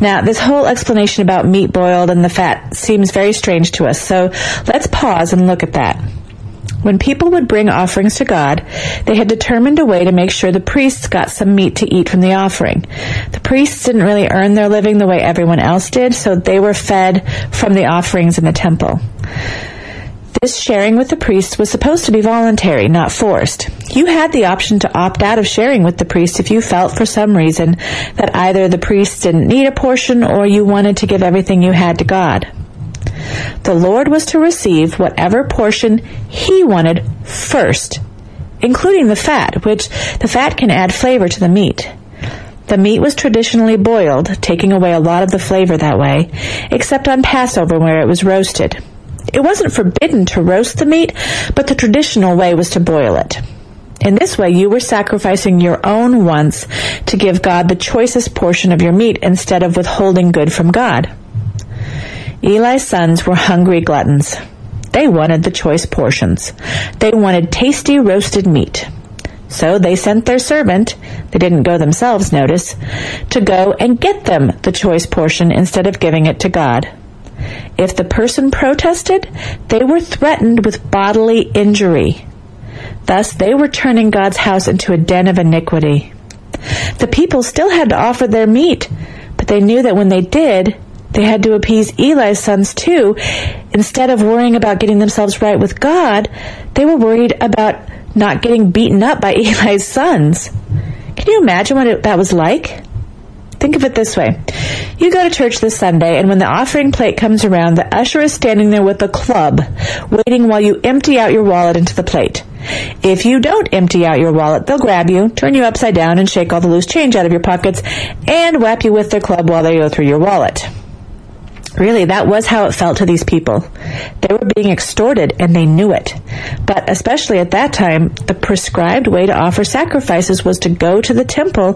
Now, this whole explanation about meat boiled and the fat seems very strange to us, so let's pause and look at that. When people would bring offerings to God, they had determined a way to make sure the priests got some meat to eat from the offering. The priests didn't really earn their living the way everyone else did, so they were fed from the offerings in the temple. This sharing with the priest was supposed to be voluntary, not forced. You had the option to opt out of sharing with the priest if you felt for some reason that either the priest didn't need a portion or you wanted to give everything you had to God. The Lord was to receive whatever portion he wanted first, including the fat, which the fat can add flavor to the meat. The meat was traditionally boiled, taking away a lot of the flavor that way, except on Passover where it was roasted. It wasn't forbidden to roast the meat, but the traditional way was to boil it. In this way, you were sacrificing your own wants to give God the choicest portion of your meat instead of withholding good from God. Eli's sons were hungry gluttons. They wanted the choice portions. They wanted tasty roasted meat. So they sent their servant, they didn't go themselves, notice, to go and get them the choice portion instead of giving it to God. If the person protested, they were threatened with bodily injury. Thus, they were turning God's house into a den of iniquity. The people still had to offer their meat, but they knew that when they did, they had to appease Eli's sons too. Instead of worrying about getting themselves right with God, they were worried about not getting beaten up by Eli's sons. Can you imagine what it, that was like? Think of it this way. You go to church this Sunday, and when the offering plate comes around, the usher is standing there with a club, waiting while you empty out your wallet into the plate. If you don't empty out your wallet, they'll grab you, turn you upside down, and shake all the loose change out of your pockets, and whap you with their club while they go through your wallet. Really, that was how it felt to these people. They were being extorted and they knew it. But especially at that time, the prescribed way to offer sacrifices was to go to the temple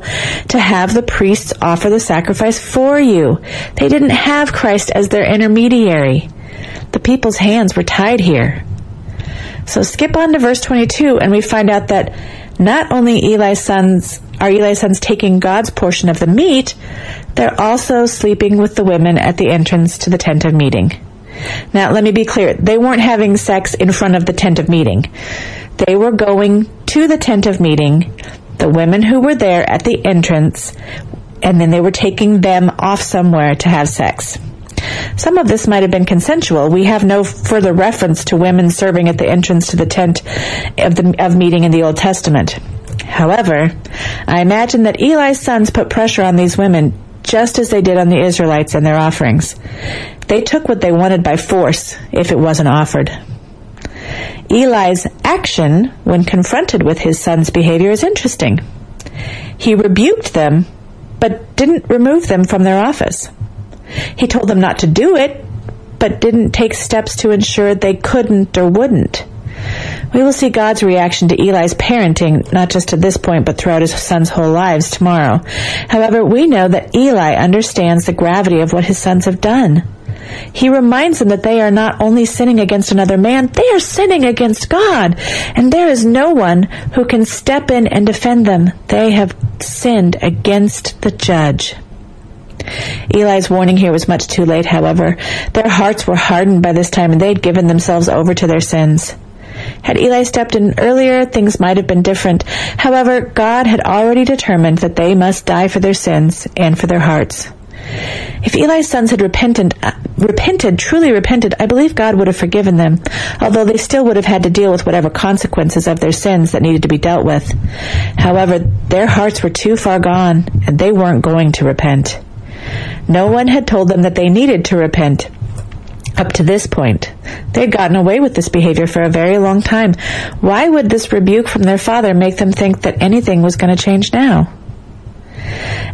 to have the priests offer the sacrifice for you. They didn't have Christ as their intermediary. The people's hands were tied here. So skip on to verse 22 and we find out that not only Eli's sons are Eli's sons taking God's portion of the meat, they're also sleeping with the women at the entrance to the tent of meeting. Now, let me be clear. They weren't having sex in front of the tent of meeting. They were going to the tent of meeting, the women who were there at the entrance, and then they were taking them off somewhere to have sex. Some of this might have been consensual. We have no further reference to women serving at the entrance to the tent of, the, of meeting in the Old Testament. However, I imagine that Eli's sons put pressure on these women just as they did on the Israelites and their offerings. They took what they wanted by force if it wasn't offered. Eli's action when confronted with his son's behavior is interesting. He rebuked them, but didn't remove them from their office. He told them not to do it, but didn't take steps to ensure they couldn't or wouldn't. We will see God's reaction to Eli's parenting, not just at this point, but throughout his son's whole lives tomorrow. However, we know that Eli understands the gravity of what his sons have done. He reminds them that they are not only sinning against another man, they are sinning against God. And there is no one who can step in and defend them. They have sinned against the judge. Eli's warning here was much too late, however. Their hearts were hardened by this time and they had given themselves over to their sins. Had Eli stepped in earlier, things might have been different. However, God had already determined that they must die for their sins and for their hearts. If Eli's sons had repented, uh, repented, truly repented, I believe God would have forgiven them, although they still would have had to deal with whatever consequences of their sins that needed to be dealt with. However, their hearts were too far gone, and they weren't going to repent. No one had told them that they needed to repent, up to this point. They had gotten away with this behavior for a very long time. Why would this rebuke from their father make them think that anything was going to change now?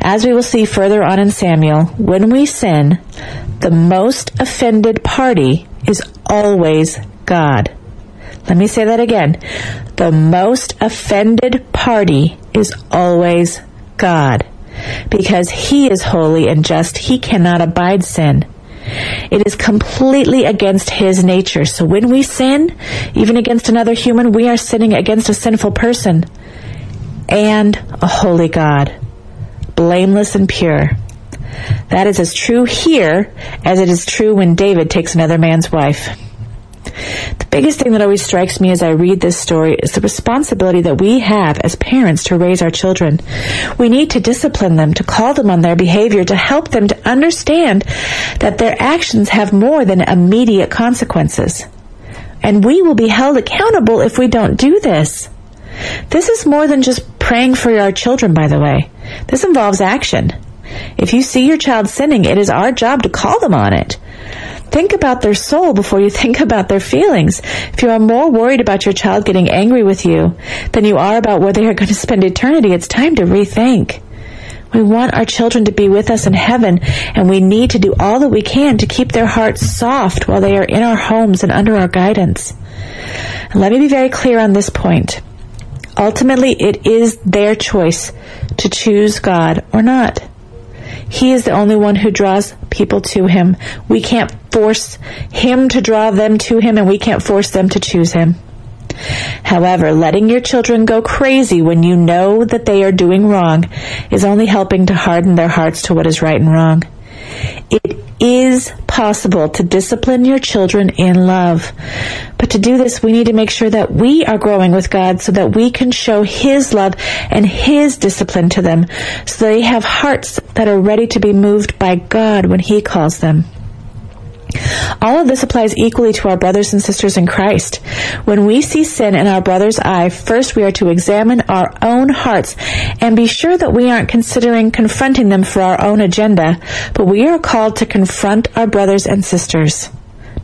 As we will see further on in Samuel, when we sin, the most offended party is always God. Let me say that again. The most offended party is always God. Because He is holy and just, He cannot abide sin. It is completely against his nature. So when we sin, even against another human, we are sinning against a sinful person and a holy God, blameless and pure. That is as true here as it is true when David takes another man's wife. The biggest thing that always strikes me as I read this story is the responsibility that we have as parents to raise our children. We need to discipline them, to call them on their behavior, to help them to understand that their actions have more than immediate consequences. And we will be held accountable if we don't do this. This is more than just praying for our children, by the way. This involves action. If you see your child sinning, it is our job to call them on it. Think about their soul before you think about their feelings. If you are more worried about your child getting angry with you than you are about where they are going to spend eternity, it's time to rethink. We want our children to be with us in heaven, and we need to do all that we can to keep their hearts soft while they are in our homes and under our guidance. And let me be very clear on this point. Ultimately, it is their choice to choose God or not. He is the only one who draws people to Him. We can't force Him to draw them to Him, and we can't force them to choose Him. However, letting your children go crazy when you know that they are doing wrong is only helping to harden their hearts to what is right and wrong. It is possible to discipline your children in love. But to do this, we need to make sure that we are growing with God so that we can show His love and His discipline to them so they have hearts that are ready to be moved by God when He calls them. All of this applies equally to our brothers and sisters in Christ. When we see sin in our brother's eye, first we are to examine our own hearts and be sure that we aren't considering confronting them for our own agenda, but we are called to confront our brothers and sisters.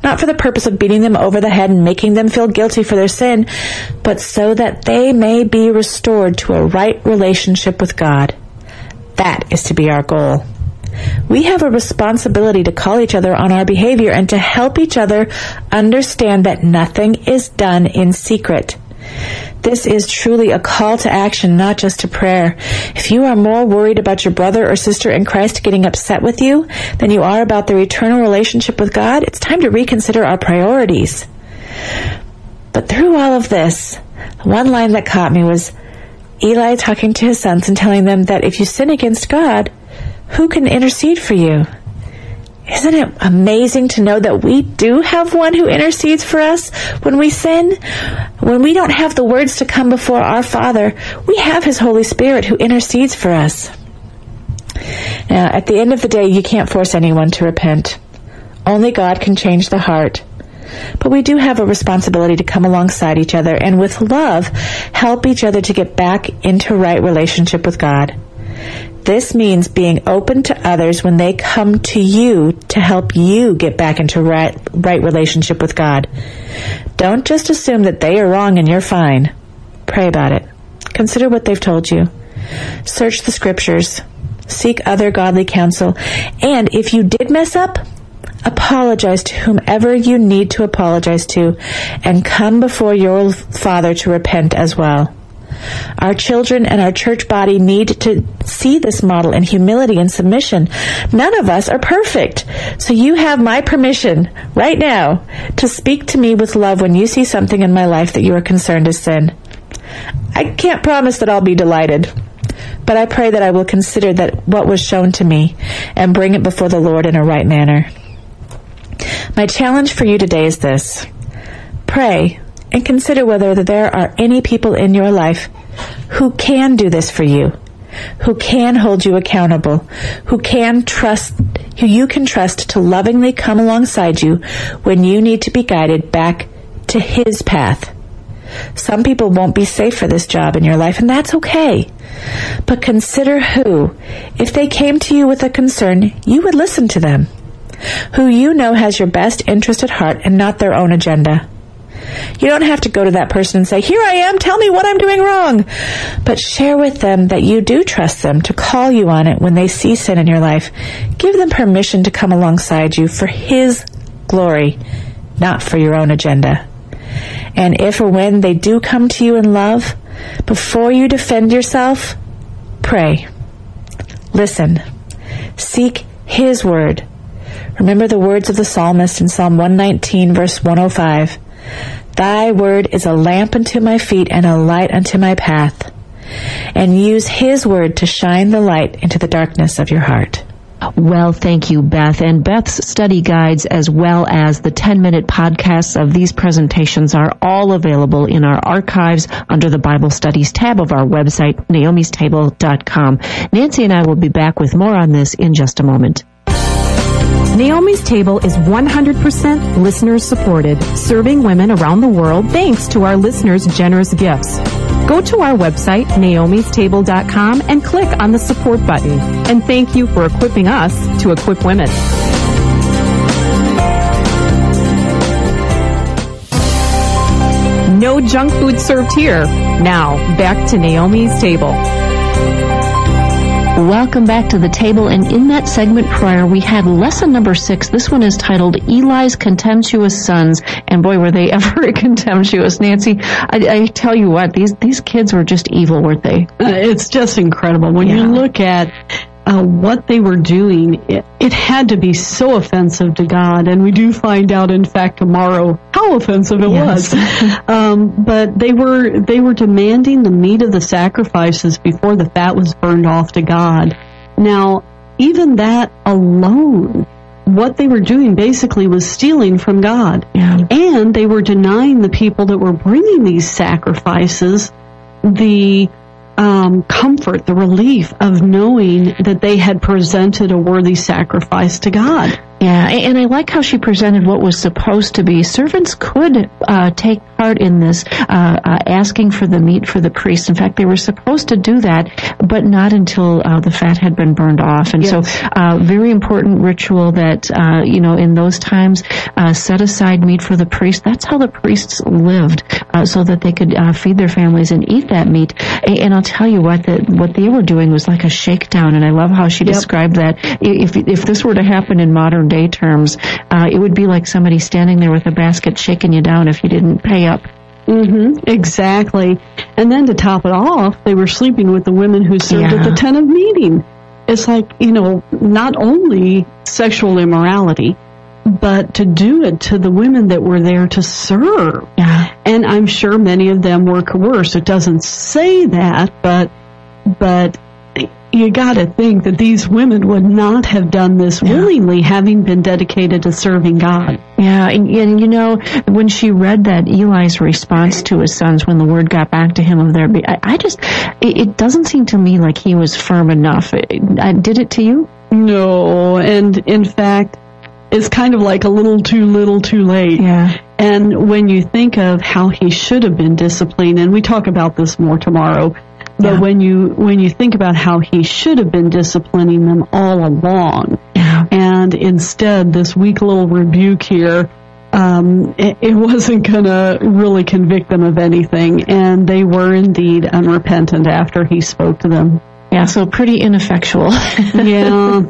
Not for the purpose of beating them over the head and making them feel guilty for their sin, but so that they may be restored to a right relationship with God. That is to be our goal. We have a responsibility to call each other on our behavior and to help each other understand that nothing is done in secret. This is truly a call to action, not just to prayer. If you are more worried about your brother or sister in Christ getting upset with you than you are about their eternal relationship with God, it's time to reconsider our priorities. But through all of this, one line that caught me was Eli talking to his sons and telling them that if you sin against God, who can intercede for you? Isn't it amazing to know that we do have one who intercedes for us when we sin? When we don't have the words to come before our Father, we have His Holy Spirit who intercedes for us. Now, at the end of the day, you can't force anyone to repent. Only God can change the heart. But we do have a responsibility to come alongside each other and with love help each other to get back into right relationship with God. This means being open to others when they come to you to help you get back into right, right relationship with God. Don't just assume that they are wrong and you're fine. Pray about it. Consider what they've told you. Search the scriptures. Seek other godly counsel. And if you did mess up, apologize to whomever you need to apologize to and come before your Father to repent as well. Our children and our church body need to see this model in humility and submission. None of us are perfect. So you have my permission right now to speak to me with love when you see something in my life that you are concerned is sin. I can't promise that I'll be delighted, but I pray that I will consider that what was shown to me and bring it before the Lord in a right manner. My challenge for you today is this. Pray and consider whether there are any people in your life who can do this for you, who can hold you accountable, who can trust, who you can trust to lovingly come alongside you when you need to be guided back to His path. Some people won't be safe for this job in your life, and that's okay. But consider who, if they came to you with a concern, you would listen to them. Who you know has your best interest at heart and not their own agenda. You don't have to go to that person and say, Here I am, tell me what I'm doing wrong. But share with them that you do trust them to call you on it when they see sin in your life. Give them permission to come alongside you for His glory, not for your own agenda. And if or when they do come to you in love, before you defend yourself, pray. Listen. Seek His word. Remember the words of the psalmist in Psalm 119 verse 105. Thy word is a lamp unto my feet and a light unto my path. And use His word to shine the light into the darkness of your heart. Well, thank you, Beth. And Beth's study guides, as well as the 10 minute podcasts of these presentations, are all available in our archives under the Bible Studies tab of our website, naomistable.com. Nancy and I will be back with more on this in just a moment. Naomi's Table is 100% listener supported, serving women around the world thanks to our listeners' generous gifts. Go to our website, naomistable.com, and click on the support button. And thank you for equipping us to equip women. No junk food served here. Now, back to Naomi's Table. Welcome back to the table. And in that segment prior, we had lesson number six. This one is titled Eli's Contemptuous Sons. And boy, were they ever contemptuous. Nancy, I, I tell you what, these, these kids were just evil, weren't they? Uh, it's just incredible. When yeah. you look at uh, what they were doing, it, it, had to be so offensive to God. And we do find out, in fact, tomorrow how offensive it yes. was. um, but they were they were demanding the meat of the sacrifices before the fat was burned off to God. Now, even that alone what they were doing basically was stealing from God. Yeah. And they were denying the people that were bringing these sacrifices the um, comfort, the relief of knowing that they had presented a worthy sacrifice to God. Yeah, and I like how she presented what was supposed to be. Servants could uh, take part in this, uh, uh, asking for the meat for the priest. In fact, they were supposed to do that, but not until uh, the fat had been burned off. And Yes. so, uh, very important ritual that uh, you know in those times set aside meat for the priest. That's how the priests lived, so that they could feed their families and eat that meat. A- And I'll tell you what, that what they were doing was like a shakedown. And I love how she Yep. described that. If if this were to happen in modern day terms, uh, it would be like somebody standing there with a basket shaking you down if you didn't pay up. Hmm Exactly. And then to top it off, they were sleeping with the women who served Yeah. at the tent of meeting. It's like, you know, not only sexual immorality, but to do it to the women that were there to serve. Yeah. And I'm sure many of them were coerced. It doesn't say that, but, but you gotta think that these women would not have done this willingly having been dedicated to serving God. Yeah, and, and you know, when she read that Eli's response to his sons when the word got back to him of their, I, I just, it, it doesn't seem to me like he was firm enough. It, I, did it to you? No, and in fact, it's kind of like a little too little too late. Yeah. And when you think of how he should have been disciplined, and we talk about this more tomorrow, but Yeah. when you when you think about how he should have been disciplining them all along, Yeah. and instead this weak little rebuke here, um, it, it wasn't going to really convict them of anything, and they were indeed unrepentant after he spoke to them. Yeah, so pretty ineffectual. yeah.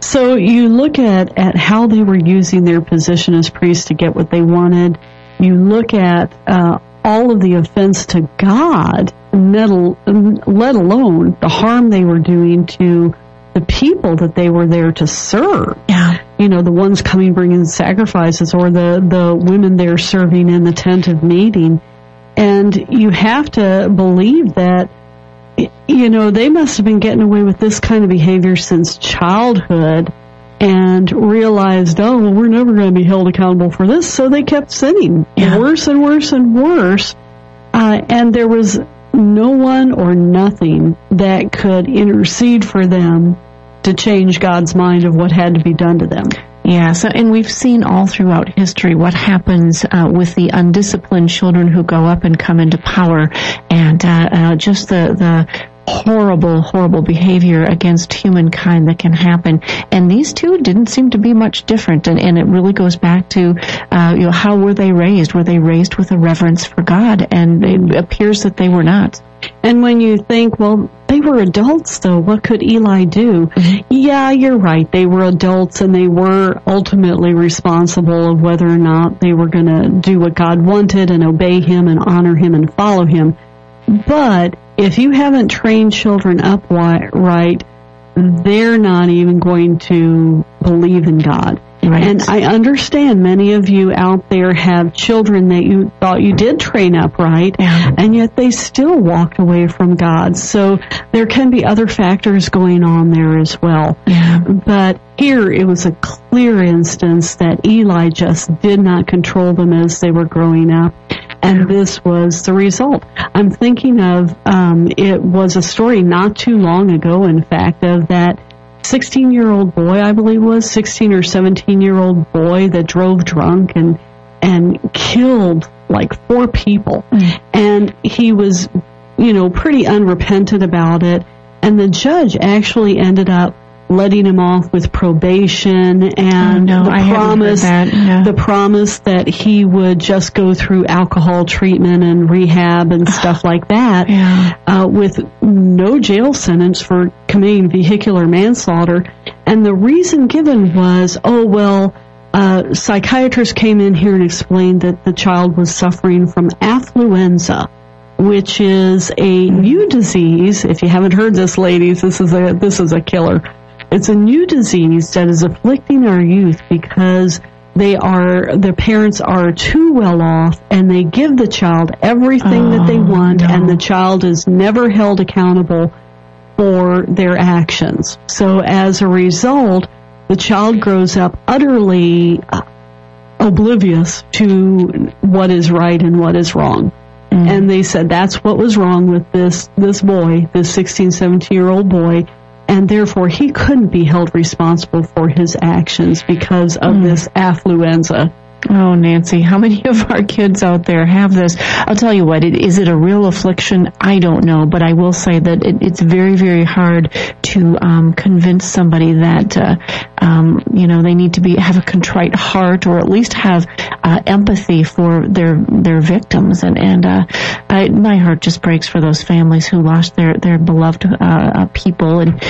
So you look at, at how they were using their position as priests to get what they wanted. You look at uh, all of the offense to God, let alone the harm they were doing to the people that they were there to serve. yeah. You know, the ones coming bringing sacrifices or the, the women there serving in the tent of meeting. And you have to believe that you know, they must have been getting away with this kind of behavior since childhood and realized, oh, well, we're never going to be held accountable for this. So they kept sinning Yeah. worse and worse and worse. Uh, and there was no one or nothing that could intercede for them to change God's mind of what had to be done to them. Yeah, so and we've seen all throughout history what happens uh, with the undisciplined children who go up and come into power, and uh, uh, just the the horrible, horrible behavior against humankind that can happen. And these two didn't seem to be much different, and, and it really goes back to uh, you know how were they raised? Were they raised with a reverence for God? And it appears that they were not. And when you think, well, they were adults though, what could Eli do? Yeah, you're right. They were adults and they were ultimately responsible of whether or not they were going to do what God wanted and obey Him and honor Him and follow Him. But if you haven't trained children up right, they're not even going to believe in God. Right. And I understand many of you out there have children that you thought you did train up right, Yeah. and yet they still walked away from God. So there can be other factors going on there as well. Yeah. But here it was a clear instance that Eli just did not control them as they were growing up. And this was the result. I'm thinking of, um, it was a story not too long ago, in fact, of that 16 year old boy, I believe it was 16 or 17 year old boy that drove drunk and, and killed like four people. Mm. And he was, you know, pretty unrepentant about it. And the judge actually ended up letting him off with probation and Oh, no, the I promise that, yeah. the promise that he would just go through alcohol treatment and rehab and stuff like that Yeah. uh, with no jail sentence for committing vehicular manslaughter. And the reason given was, oh, well, uh, psychiatrists came in here and explained that the child was suffering from affluenza, which is a new disease. If you haven't heard this, ladies, this is a, this is a killer. It's a new disease that is afflicting our youth because they are, their parents are too well off and they give the child everything that they Oh, want no. and the child is never held accountable for their actions. So as a result, the child grows up utterly oblivious to what is right and what is wrong. Mm. And they said that's what was wrong with this, this boy, this 16, 17 year old boy. And therefore he couldn't be held responsible for his actions because of mm. this affluenza. Oh, Nancy, how many of our kids out there have this? I'll tell you what, it, is it a real affliction? I don't know, but I will say that it, it's very, very hard to um, convince somebody that, uh, um, you know, they need to be have a contrite heart or at least have uh, empathy for their their victims. And and uh, I, my heart just breaks for those families who lost their their beloved uh, uh, people and.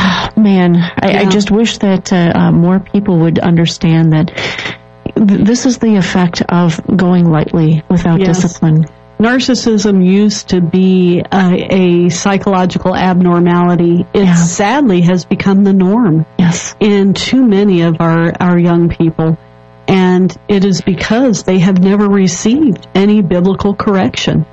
Oh, man, I, yeah. I, just wish that uh, more people would understand that this is the effect of going lightly without yes. discipline. Narcissism used to be a, a psychological abnormality. It yeah. sadly has become the norm. Yes. In too many of our, our young people. And it is because they have never received any biblical correction.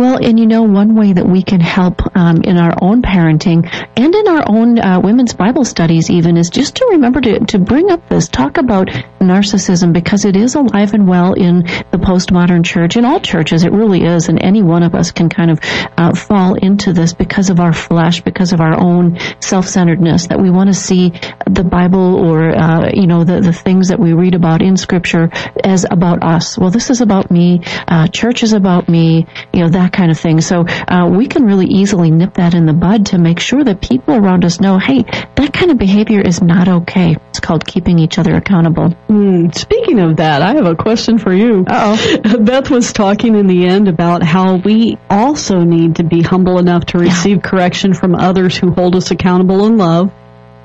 Well, and you know, one way that we can help um, in our own parenting and in our own uh, women's Bible studies, even, is just to remember to, to bring up this, talk about narcissism, because it is alive and well in the postmodern church, in all churches, it really is, and any one of us can kind of uh, fall into this because of our flesh, because of our own self-centeredness, that we want to see the Bible or, uh, you know, the, the things that we read about in Scripture as about us. Well, this is about me, uh, church is about me, you know, that that kind of thing. So uh, we can really easily nip that in the bud to make sure that people around us know, hey, that kind of behavior is not okay. It's called keeping each other accountable. Mm, speaking of that, I have a question for you. oh Beth was talking in the end about how we also need to be humble enough to receive yeah. correction from others who hold us accountable in love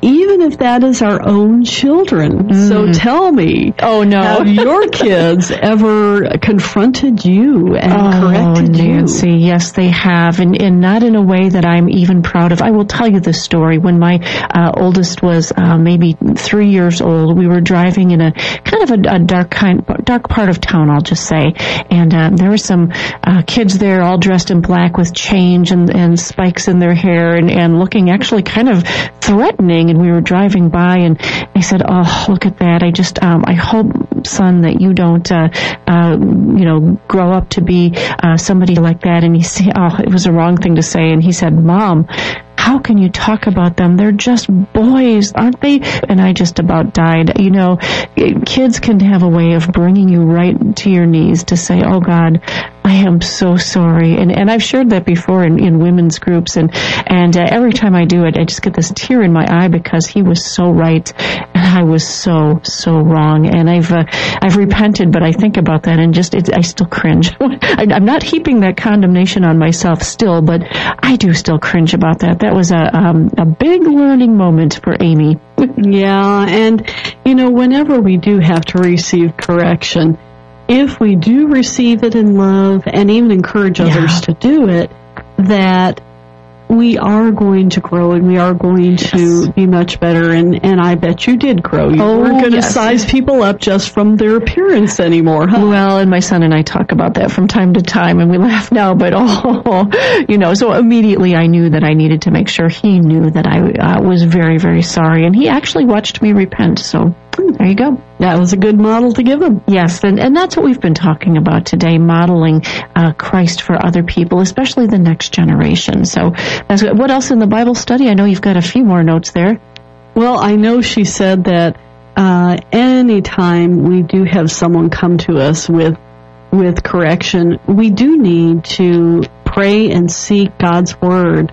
even if that is our own children. Mm. So tell me, oh no, have your kids ever confronted you and oh, corrected Nancy, you? Yes, they have, and, and not in a way that I'm even proud of. I will tell you this story. When my uh, oldest was uh, maybe three years old, we were driving in a kind of a, a dark kind, dark part of town, I'll just say, and uh, there were some uh, kids there, all dressed in black with chains and, and spikes in their hair, and, and looking actually kind of threatening and we were driving by and I said, "Oh, look at that! I just, um, I hope, son, that you don't, uh, uh, you know, grow up to be uh, somebody like that." And he said, "Oh, it was a wrong thing to say." And he said, "Mom." How can you talk about them? They're just boys, aren't they? And I just about died. You know, kids can have a way of bringing you right to your knees to say, "Oh God, I am so sorry. And, and I've shared that before in, in women's groups. And, and uh, every time I do it, I just get this tear in my eye because he was so right and I was so, so wrong. And I've, uh, I've repented, but I think about that and just, I still cringe. I'm not heaping that condemnation on myself still, but I do still cringe about that. That was a, um, a big learning moment for Amy. yeah. And, you know, whenever we do have to receive correction, if we do receive it in love and even encourage others yeah. to do it, that we are going to grow and we are going to be much better and and I bet you did grow. You oh, weren't going to yes. size people up just from their appearance anymore, huh? Well, and my son and I talk about that from time to time and we laugh now, but oh, you know, so immediately I knew that I needed to make sure he knew that I uh, was very very sorry and he actually watched me repent. So there you go. That was a good model to give them. Yes, and, and that's what we've been talking about today, modeling uh, Christ for other people, especially the next generation. So that's. What else in the Bible study? I know you've got a few more notes there. Well, I know she said that uh, anytime we do have someone come to us with with correction, we do need to pray and seek God's word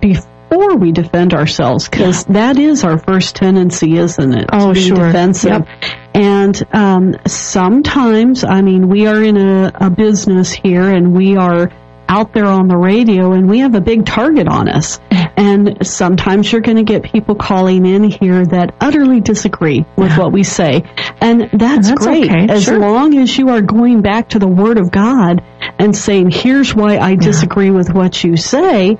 before before we defend ourselves because yeah. that is our first tendency, isn't it? Oh, to sure. Defensive. Yep. And um, sometimes, I mean, we are in a, a business here, and we are out there on the radio and we have a big target on us. And sometimes you're going to get people calling in here that utterly disagree with what we say. And that's, that's great. Okay. As sure. long as you are going back to the Word of God and saying, here's why I disagree yeah. with what you say,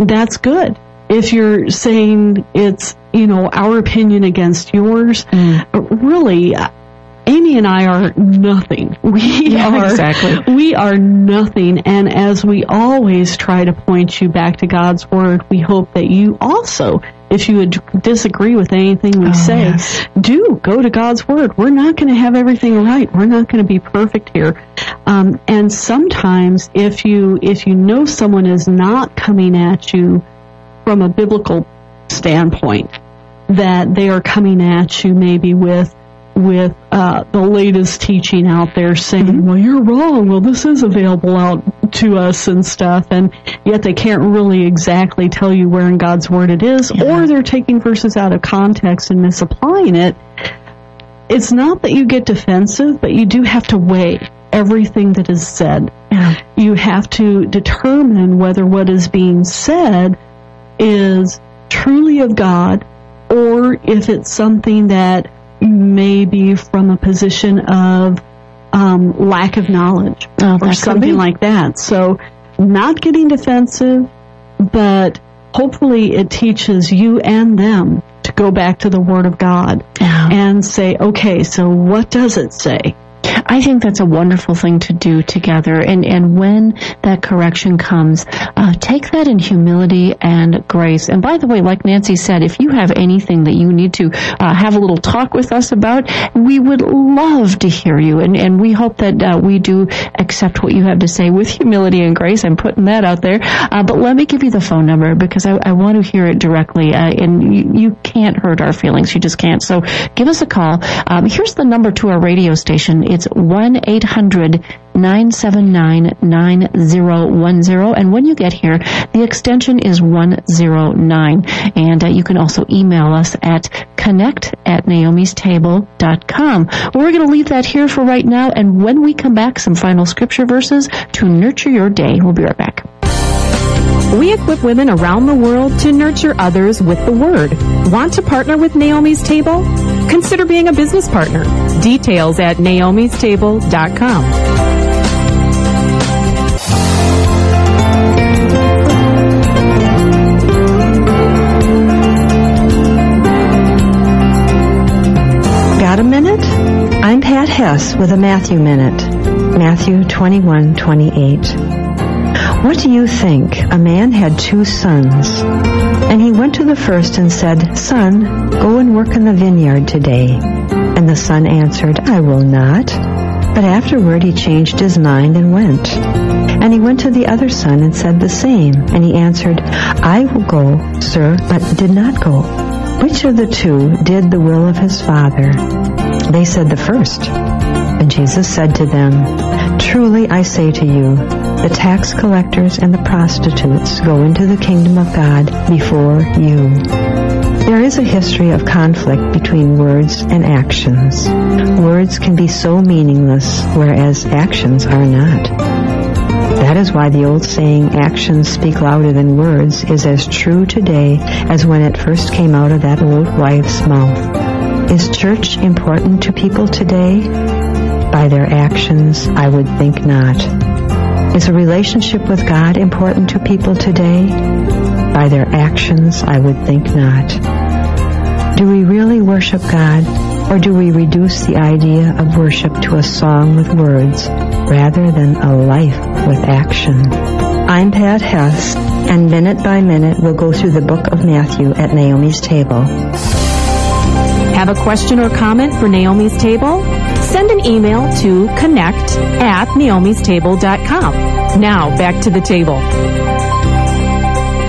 that's good if you're saying it's, you know, our opinion against yours, mm. really, Amy and I are nothing. We Yeah, are exactly. we are nothing. And as we always try to point you back to God's Word, we hope that you also, if you would disagree with anything we Oh, say, yes. do go to God's Word. We're not going to have everything right. We're not going to be perfect here. Um, and sometimes, if you if you know someone is not coming at you from a biblical standpoint, that they are coming at you maybe with with uh, the latest teaching out there saying, well, you're wrong. Well, this is available out to us and stuff. And yet they can't really exactly tell you where in God's Word it is, or they're taking verses out of context and misapplying it. It's not that you get defensive, but you do have to weigh everything that is said. You have to determine whether what is being said is truly of God or if it's something that may be from a position of um, lack of knowledge Oh, or something like that. So, not getting defensive, but hopefully it teaches you and them to go back to the Word of God Yeah. and say, okay, so what does it say? I think that's a wonderful thing to do together. And, and when that correction comes, uh, take that in humility and grace. And by the way, like Nancy said, if you have anything that you need to uh, have a little talk with us about, we would love to hear you. And, and we hope that uh, we do accept what you have to say with humility and grace. I'm putting that out there. Uh, but let me give you the phone number because I, I want to hear it directly. Uh, and you, you can't hurt our feelings. You just can't. So give us a call. Um, here's the number to our radio station. It's 1-800-979-9010. And when you get here, the extension is 109. And uh, you can also email us at connect at naomistable.com. We're going to leave that here for right now. And when we come back, some final scripture verses to nurture your day. We'll be right back. We equip women around the world to nurture others with the Word. Want to partner with Naomi's Table? Consider being a business partner. Details at naomistable.com. Got a minute? I'm Pat Hess with a Matthew Minute. Matthew 21:28. What do you think? A man had two sons, and he went to the first and said, "Son, go and work in the vineyard today." And the son answered, "I will not." But afterward he changed his mind and went. And he went to the other son and said the same. And he answered, I will go, sir, but did not go. Which of the two did the will of his father? They said the first. And Jesus said to them, Truly I say to you, the tax collectors and the prostitutes go into the kingdom of God before you. There is a history of conflict between words and actions. Words can be so meaningless, whereas actions are not. That is why the old saying, actions speak louder than words, is as true today as when it first came out of that old wife's mouth. Is church important to people today? By their actions, I would think not. Is a relationship with God important to people today? By their actions, I would think not. Do we really worship God, or do we reduce the idea of worship to a song with words rather than a life with action? I'm Pat Hess, and minute by minute we'll go through the book of Matthew at Naomi's table. Have a question or comment for Naomi's Table? Send an email to connect at naomistable.com. Now, back to the table.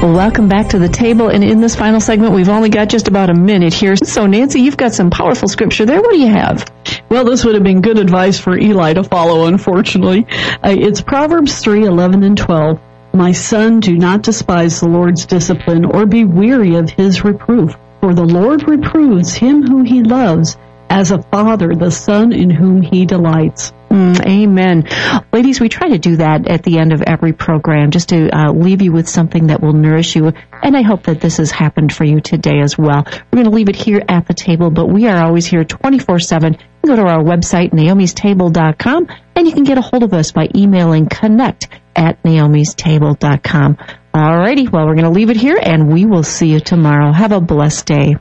Welcome back to the table. And in this final segment, we've only got just about a minute here. So, Nancy, you've got some powerful scripture there. What do you have? Well, this would have been good advice for Eli to follow, unfortunately. Uh, it's Proverbs 3, 11 and 12. My son, do not despise the Lord's discipline or be weary of his reproof. For the Lord reproves him who he loves as a father the son in whom he delights. Mm, amen. Ladies, we try to do that at the end of every program just to uh, leave you with something that will nourish you. And I hope that this has happened for you today as well. We're going to leave it here at the table, but we are always here 24 7. Go to our website, naomistable.com, and you can get a hold of us by emailing connect at naomistable.com. Alrighty, well, we're going to leave it here and we will see you tomorrow. Have a blessed day.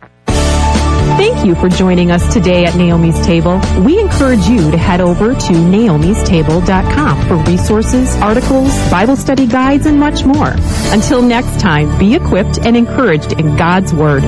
Thank you for joining us today at Naomi's Table. We encourage you to head over to naomistable.com for resources, articles, Bible study guides, and much more. Until next time, be equipped and encouraged in God's Word.